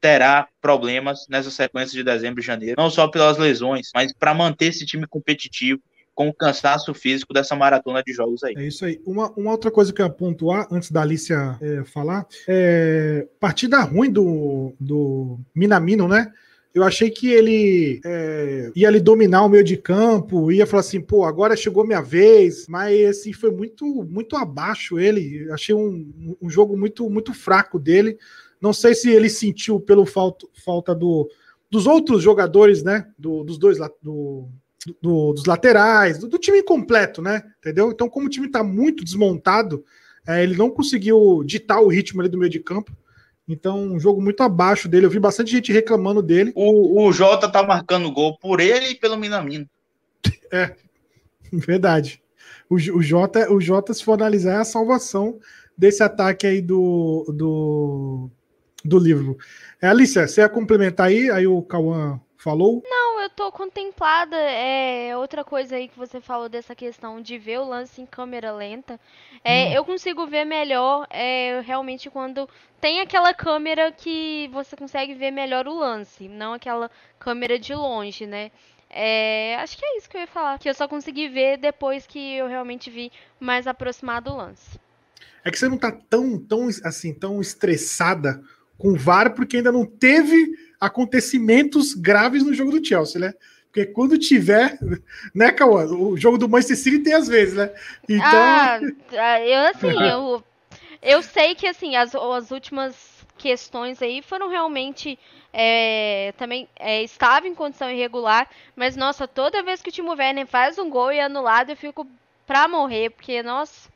terá problemas nessa sequência de dezembro e janeiro, não só pelas lesões, mas para manter esse time competitivo com o cansaço físico dessa maratona de jogos aí. É isso aí. Uma, uma outra coisa que eu ia pontuar, antes da Alicia é, falar, é partida ruim do, do Minamino, né? Eu achei que ele é, ia ali dominar o meio de campo, ia falar assim, pô, agora chegou minha vez, mas assim, foi muito muito abaixo ele. Achei um, um jogo muito muito fraco dele. Não sei se ele sentiu pelo falta, falta do, dos outros jogadores, né? Do, dos dois do, do, dos laterais, do, do, time completo, né? Entendeu? Então, como o time está muito desmontado, é, ele não conseguiu ditar o ritmo ali do meio de campo. Então, um jogo muito abaixo dele. Eu vi bastante gente reclamando dele. O, o Jota tá marcando gol por ele e pelo Minamino. É, [laughs] verdade. O, o, Jota, o Jota, se for analisar, é a salvação desse ataque aí do, do, do livro. É, Alicia, você ia complementar aí? Aí o Cauã falou? Não, eu tô contemplada. É outra coisa aí que você falou dessa questão de ver o lance em câmera lenta. É, hum. Eu consigo ver melhor é, realmente quando tem aquela câmera que você consegue ver melhor o lance, não aquela câmera de longe, né? É, acho que é isso que eu ia falar. Que eu só consegui ver depois que eu realmente vi mais aproximado o lance. É que você não tá tão, tão assim, tão estressada com o VAR, porque ainda não teve acontecimentos graves no jogo do Chelsea, né? Porque quando tiver, [laughs] né, Cauã? O jogo do Manchester City tem às vezes, né? Então. Ah, ah eu assim, [laughs] eu, eu sei que assim, as, as últimas questões aí foram realmente é, também é, estava em condição irregular, mas nossa, toda vez que o Timo Werner faz um gol e é anulado, eu fico pra morrer, porque nossa,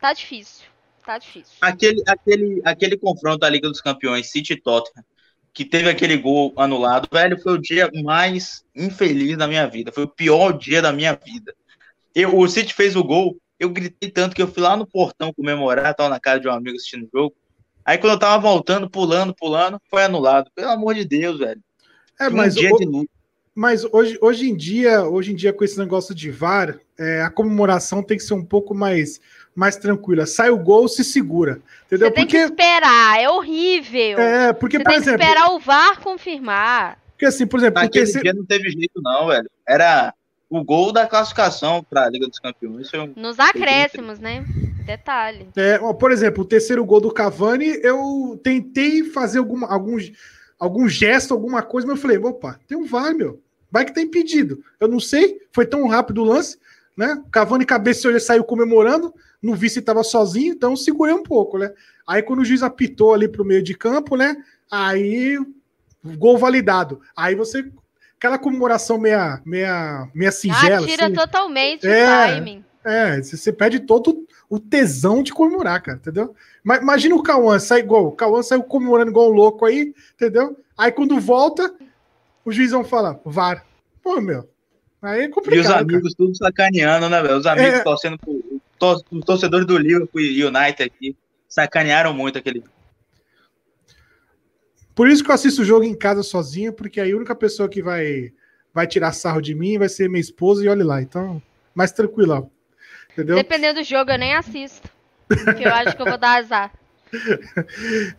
tá difícil, tá difícil. Aquele, aquele, aquele confronto da Liga dos Campeões, City Tottenham, que teve aquele gol anulado, velho, foi o dia mais infeliz da minha vida. Foi o pior dia da minha vida. Eu, o City fez o gol, eu gritei tanto que eu fui lá no portão comemorar, tava na casa de um amigo assistindo o jogo. Aí quando eu tava voltando, pulando, pulando, foi anulado. Pelo amor de Deus, velho. É, mas, o, mas hoje, hoje em dia, hoje em dia, com esse negócio de VAR, é, a comemoração tem que ser um pouco mais mais tranquila. Sai o gol, se segura. Entendeu? Você tem porque... que esperar, é horrível. É, porque, Você por tem exemplo. Que esperar o VAR confirmar. Porque assim, por exemplo. Naquele porque dia não teve jeito, não, velho. Era o gol da classificação para a Liga dos Campeões. Um... Nos acréscimos, né? Detalhe. É, ó, por exemplo, o terceiro gol do Cavani, eu tentei fazer alguma, algum, algum gesto, alguma coisa, mas eu falei, opa, tem um VAR, meu. Vai que tá impedido. Eu não sei, foi tão rápido o lance, né? Cavani cabeceou e saiu comemorando não vi se estava sozinho, então segurei um pouco, né? Aí quando o juiz apitou ali para o meio de campo, né? Aí gol validado. Aí você aquela comemoração meia meia meia singela, ah, tira assim, totalmente é, o timing. É, você perde todo o tesão de comemorar, cara, entendeu? Mas imagina o Cauã sai igual, o Cauã saiu comemorando igual um louco aí, entendeu? Aí quando volta, o juizão fala, VAR. Pô, meu, Aí é complicado. E os amigos cara. tudo sacaneando, né, velho? Os amigos é... torcendo pro. Os torcedores do Liverpool e United aqui sacanearam muito aquele. Por isso que eu assisto o jogo em casa sozinho, porque aí a única pessoa que vai, vai tirar sarro de mim vai ser minha esposa e olhe lá. Então, mais tranquilo, entendeu? Dependendo do jogo, eu nem assisto. Porque eu acho que eu vou dar azar. [laughs]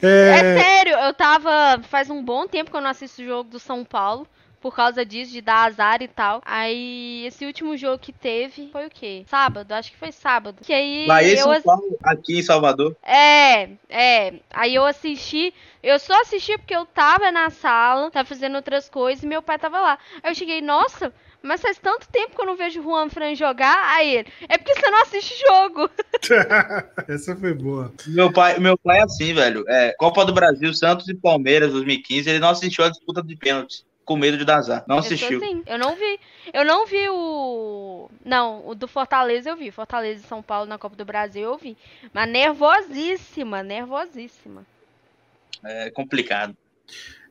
É... é... sério, eu tava. Faz um bom tempo que eu não assisto o jogo do São Paulo. Por causa disso, de dar azar e tal. Aí, esse último jogo que teve foi o quê? Sábado, acho que foi sábado. Que aí. Bahia eu... São Paulo, aqui em Salvador. É, é. Aí eu assisti. Eu só assisti porque eu tava na sala, tava fazendo outras coisas e meu pai tava lá. Aí eu cheguei, nossa, mas faz tanto tempo que eu não vejo o Juan Fran jogar. Aí ele, é porque você não assiste jogo. [laughs] Essa foi boa. Meu pai, meu pai é assim, velho. É, Copa do Brasil, Santos e Palmeiras 2015, ele não assistiu a disputa de pênaltis. Com medo de dar azar. Não assistiu. Eu, assim, eu não vi. Eu não vi o. Não, o do Fortaleza eu vi. Fortaleza e São Paulo na Copa do Brasil eu vi. Mas nervosíssima, nervosíssima. É complicado.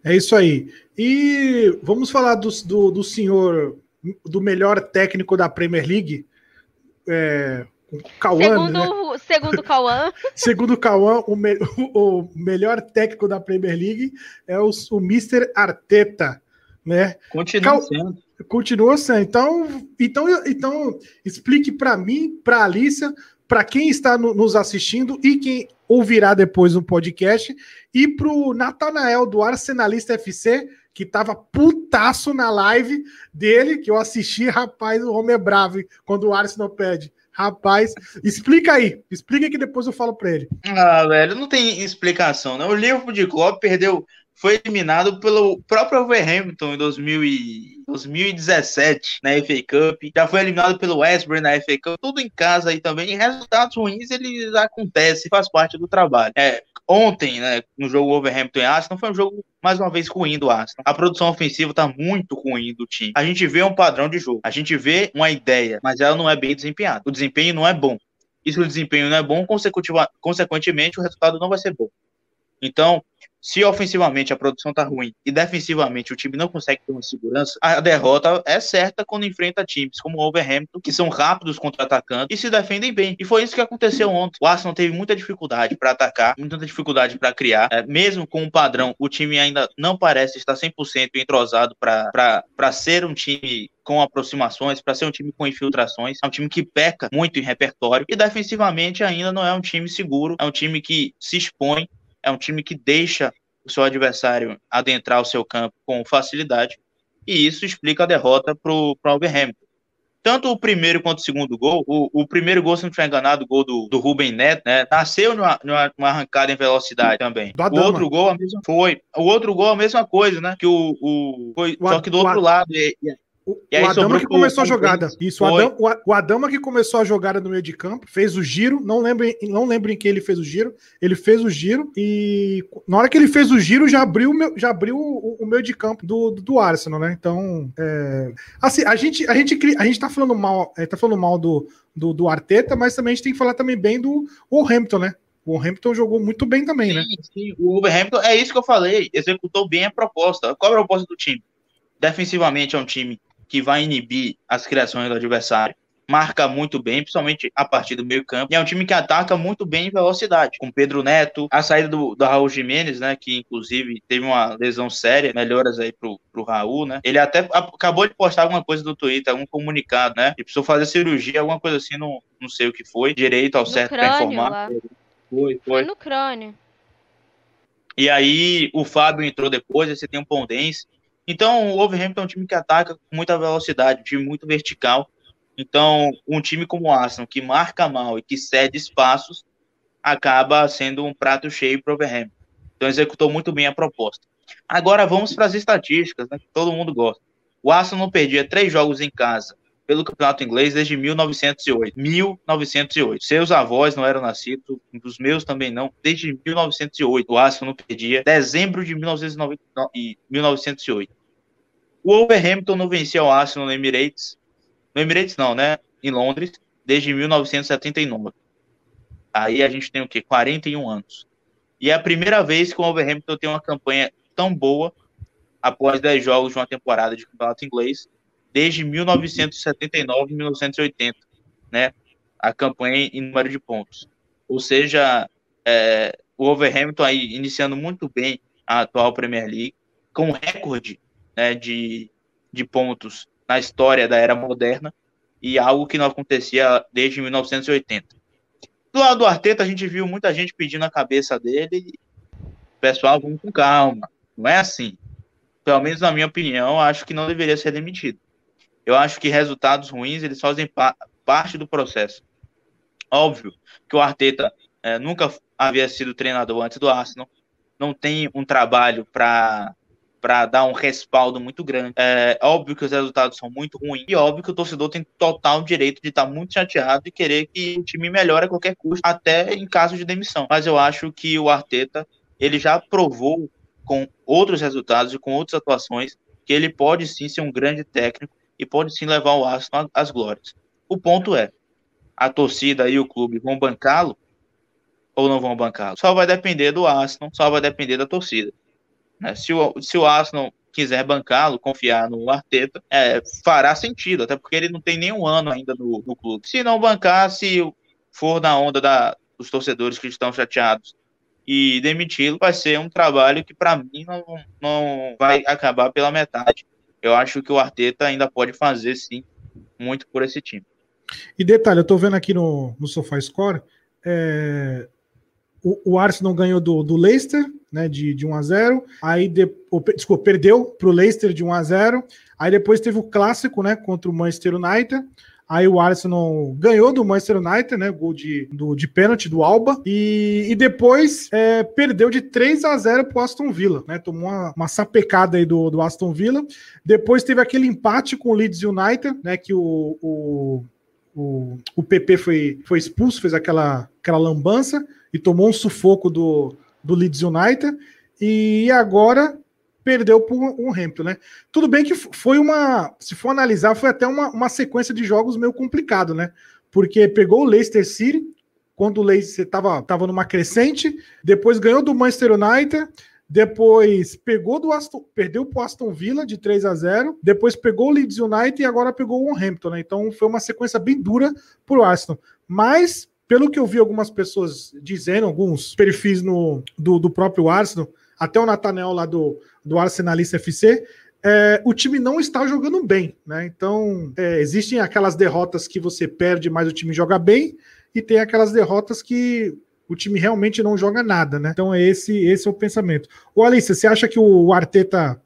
É isso aí. E vamos falar do, do, do senhor do melhor técnico da Premier League. É, o Cauã, segundo, né? segundo o Cauã. [laughs] segundo o Cauã, o, me, o, melhor técnico da Premier League é o, o Mr. Arteta, né? Continua Cal, sendo. Continua sendo. Então, então, então explique para mim, para Alícia, para quem está no, nos assistindo e quem ouvirá depois no podcast, e para o Natanael do Arsenalista FC, que tava putaço na live dele, que eu assisti, rapaz, o homem é bravo quando o Arsenal pede. Rapaz, explica aí, explica que depois eu falo para ele. Ah, velho, não tem explicação, né? O Liverpool de Klopp perdeu, foi eliminado pelo próprio Wolverhampton em 2000 e 2017 na FA Cup, já foi eliminado pelo West Brom na FA Cup, tudo em casa aí também. Resultados ruins eles acontecem, faz parte do trabalho. É, ontem, né, no jogo Wolverhampton e Arsenal, foi um jogo mais uma vez ruim do Arsenal. A produção ofensiva tá muito ruim do time. A gente vê um padrão de jogo, a gente vê uma ideia, mas ela não é bem desempenhada. O desempenho não é bom. E se o desempenho não é bom, consequentemente o resultado não vai ser bom. Então, se ofensivamente a produção está ruim e defensivamente o time não consegue ter uma segurança, a derrota é certa quando enfrenta times como o Overhampton, que são rápidos contra-atacando e se defendem bem. E foi isso que aconteceu ontem. O Arsenal teve muita dificuldade para atacar, muita dificuldade para criar. É, mesmo com o padrão, o time ainda não parece estar 100% entrosado para ser um time com aproximações, para ser um time com infiltrações, é um time que peca muito em repertório e defensivamente ainda não é um time seguro, é um time que se expõe é um time que deixa o seu adversário adentrar o seu campo com facilidade, e isso explica a derrota para o Wolverhampton. Tanto o primeiro quanto o segundo gol, o, o primeiro gol, se não estiver enganado, o gol do, do Ruben Neto, né, nasceu numa, numa, numa arrancada em velocidade também. O outro gol a mesma, foi. O outro gol a mesma coisa, né? Que o, o foi, o, só que do outro lado. E, o, o Adama que começou a jogada. Isso, o Adama, o Adama que começou a jogada no meio de campo, fez o giro. Não lembro, não lembro em que ele fez o giro. Ele fez o giro e na hora que ele fez o giro, já abriu, já abriu o, o meio de campo do, do, Arsenal, né? Então, é, assim, a gente, a gente, a gente tá falando mal, é, tá falando mal do, do, do, Arteta, mas também a gente tem que falar também bem do Wolverhampton, né? O Wolverhampton jogou muito bem também, sim, né? Sim, o Wolverhampton, é isso que eu falei, executou bem a proposta. Qual é a proposta do time? Defensivamente é um time que vai inibir as criações do adversário. Marca muito bem, principalmente a partir do meio campo. E é um time que ataca muito bem em velocidade. Com Pedro Neto, a saída do, do Raul Jimenez, né? Que inclusive teve uma lesão séria. Melhoras aí pro, pro Raul, né? Ele até acabou de postar alguma coisa no Twitter, algum comunicado, né? Ele precisou fazer cirurgia, alguma coisa assim, não, não sei o que foi. Direito ao no certo para informar. Lá. Foi, foi. Foi no crânio. E aí o Fábio entrou depois, aí você tem o Pondense. Então, o Wolverhampton é um time que ataca com muita velocidade, um time muito vertical. Então, um time como o Arsenal, que marca mal e que cede espaços, acaba sendo um prato cheio para o Wolverhampton. Então, executou muito bem a proposta. Agora, vamos para as estatísticas, né, que todo mundo gosta. O Arsenal não perdia três jogos em casa pelo campeonato inglês desde 1908. 1908. Seus avós não eram nascidos, dos meus também não, desde 1908. O Arsenal não perdia. Dezembro de 1908. O Wolverhampton não vencia o Arsenal no Emirates. No Emirates não, né? Em Londres, desde 1979. Aí a gente tem o quê? 41 anos. E é a primeira vez que o Wolverhampton tem uma campanha tão boa após 10 jogos de uma temporada de campeonato inglês desde 1979 1980, né? A campanha em número de pontos. Ou seja, é, o Wolverhampton aí iniciando muito bem a atual Premier League, com recorde né, de, de pontos na história da era moderna e algo que não acontecia desde 1980. Do lado do Arteta, a gente viu muita gente pedindo a cabeça dele. Pessoal, vamos com calma. Não é assim. Pelo menos na minha opinião, acho que não deveria ser demitido. Eu acho que resultados ruins eles fazem pa parte do processo. Óbvio que o Arteta é, nunca havia sido treinador antes do Arsenal, não tem um trabalho para para dar um respaldo muito grande. É óbvio que os resultados são muito ruins e óbvio que o torcedor tem total direito de estar muito chateado e querer que o time melhore a qualquer custo, até em caso de demissão. Mas eu acho que o Arteta ele já provou com outros resultados e com outras atuações que ele pode sim ser um grande técnico e pode sim levar o Arsenal às glórias. O ponto é, a torcida e o clube vão bancá-lo ou não vão bancá-lo? Só vai depender do Arsenal, só vai depender da torcida. Né? Se, o, se o Arsenal quiser bancá-lo, confiar no Arteta, é, fará sentido, até porque ele não tem nenhum ano ainda no, no clube. Se não bancar, se for na onda da, dos torcedores que estão chateados e demiti-lo, vai ser um trabalho que, para mim, não, não vai acabar pela metade. Eu acho que o Arteta ainda pode fazer, sim, muito por esse time. E detalhe, eu tô vendo aqui no, no SofaScore, é, o, o Arsenal ganhou do, do Leicester, né, de, de 1 a 0 aí de, desculpa, perdeu para o Leicester de 1 a 0 aí depois teve o clássico, né, contra o Manchester United, aí o Arsenal ganhou do Manchester United, né, gol de, do, de pênalti do Alba, e, e depois é, perdeu de 3 a 0 para o Aston Villa, né, tomou uma, uma sapecada aí do, do Aston Villa, depois teve aquele empate com o Leeds United, né, que o, o o, o PP foi, foi expulso, fez aquela, aquela lambança e tomou um sufoco do, do Leeds United e agora perdeu por um Hampton, né? Tudo bem que foi uma, se for analisar, foi até uma, uma sequência de jogos meio complicado, né? Porque pegou o Leicester City, quando o Leicester estava tava numa crescente, depois ganhou do Manchester United, depois pegou do Aston, perdeu para o Aston Villa de 3 a 0, depois pegou o Leeds United e agora pegou o Hampton, né? Então foi uma sequência bem dura para o Aston. Mas pelo que eu vi algumas pessoas dizendo, alguns perfis no, do, do próprio Arsenal, até o Natanel lá do, do Arsenalista FC, é, o time não está jogando bem, né? Então, é, existem aquelas derrotas que você perde, mas o time joga bem, e tem aquelas derrotas que o time realmente não joga nada, né? Então, é esse, esse é o pensamento. O Alice, você acha que o Arteta,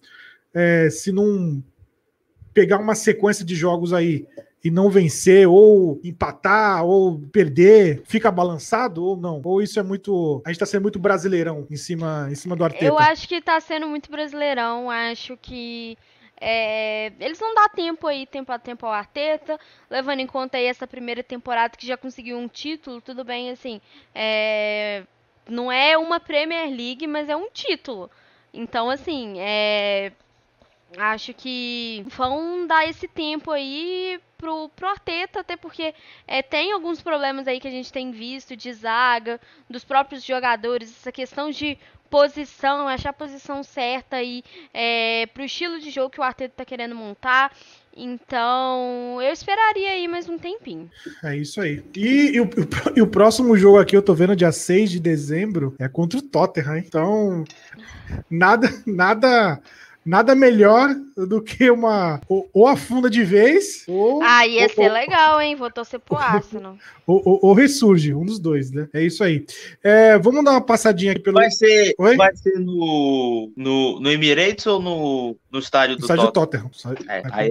é, se não pegar uma sequência de jogos aí e não vencer, ou empatar, ou perder, fica balançado ou não? Ou isso é muito. A gente tá sendo muito brasileirão em cima, em cima do Arteta? Eu acho que tá sendo muito brasileirão. Acho que. É, eles não dá tempo aí, tempo a tempo ao Arteta, levando em conta aí essa primeira temporada que já conseguiu um título, tudo bem, assim, é, não é uma Premier League, mas é um título. Então, assim, é, acho que vão dar esse tempo aí pro, pro Arteta, até porque é, tem alguns problemas aí que a gente tem visto de zaga, dos próprios jogadores, essa questão de posição, achar a posição certa aí é, pro estilo de jogo que o Arteta tá querendo montar. Então, eu esperaria aí mais um tempinho. É isso aí. E, e, o, e, o, próximo jogo aqui, eu tô vendo dia 6 de dezembro, é contra o Tottenham. Então, nada, nada nada melhor do que uma. Ou, ou afunda de vez, ou. Ah, ia ou, ser ou, legal, hein? Vou torcer pro Arsenal. Ou, ou, ou, ressurge, um dos dois, né? É isso aí. É, vamos dar uma passadinha aqui pelo. Vai ser, vai ser no, no, no Emirates ou no, no estádio do estádio Tottenham? Tottenham. É, aí